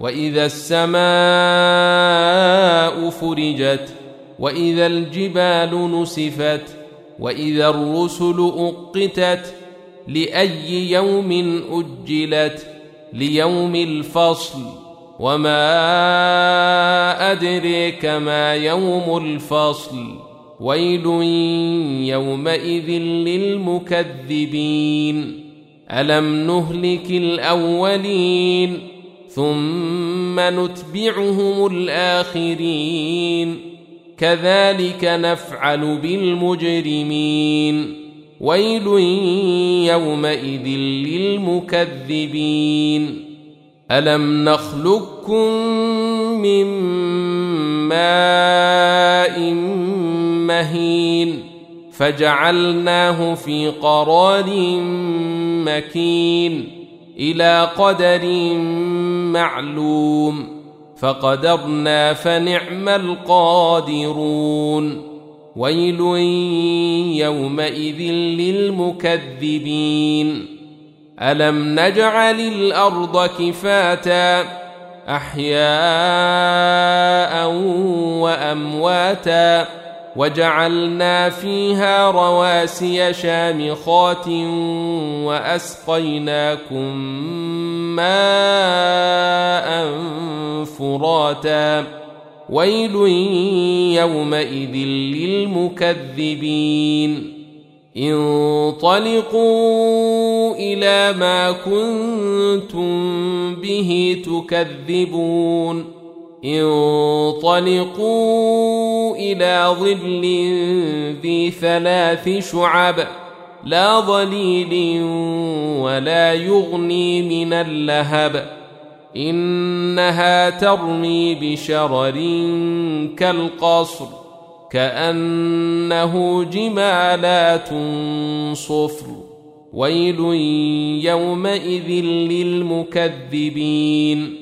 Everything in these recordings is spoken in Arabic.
وإذا السماء فرجت وإذا الجبال نسفت وإذا الرسل أقتت لأي يوم أجلت ليوم الفصل وما أدريك ما يوم الفصل. ويل يومئذ للمكذبين. ألم نهلك الأولين؟ ثم نتبعهم الاخرين كذلك نفعل بالمجرمين ويل يومئذ للمكذبين الم نخلقكم من ماء مهين فجعلناه في قرار مكين إلى قدر معلوم فقدرنا فنعم القادرون. ويل يومئذ للمكذبين. ألم نجعل الأرض كفاتا؟ أحياء وأمواتا. وجعلنا فيها رواسي شامخات وأسقيناكم ماء فراتا. ويل يومئذ للمكذبين. انطلقوا إلى ما كنتم به تكذبون. انطلقوا إلى ظل ذي ثلاث شعب لا ظليل ولا يغني من اللهب إنها ترمي بشرر كالقصر كأنه جمالات صفر ويل يومئذ للمكذبين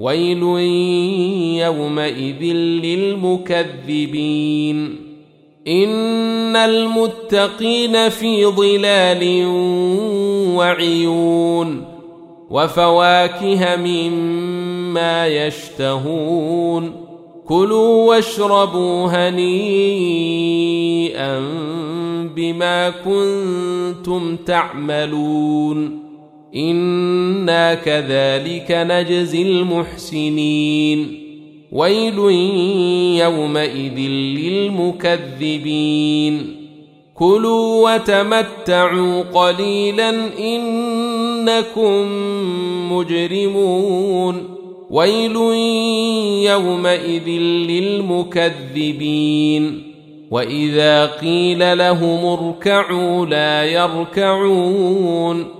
ويل يومئذ للمكذبين. إن المتقين في ظلال وعيون وفواكه مما يشتهون. كلوا واشربوا هنيئا بما كنتم تعملون. أنا كذلك نجزي المحسنين. ويل يومئذ للمكذبين. كلوا وتمتعوا قليلا انكم مجرمون. ويل يومئذ للمكذبين. واذا قيل لهم اركعوا لا يركعون.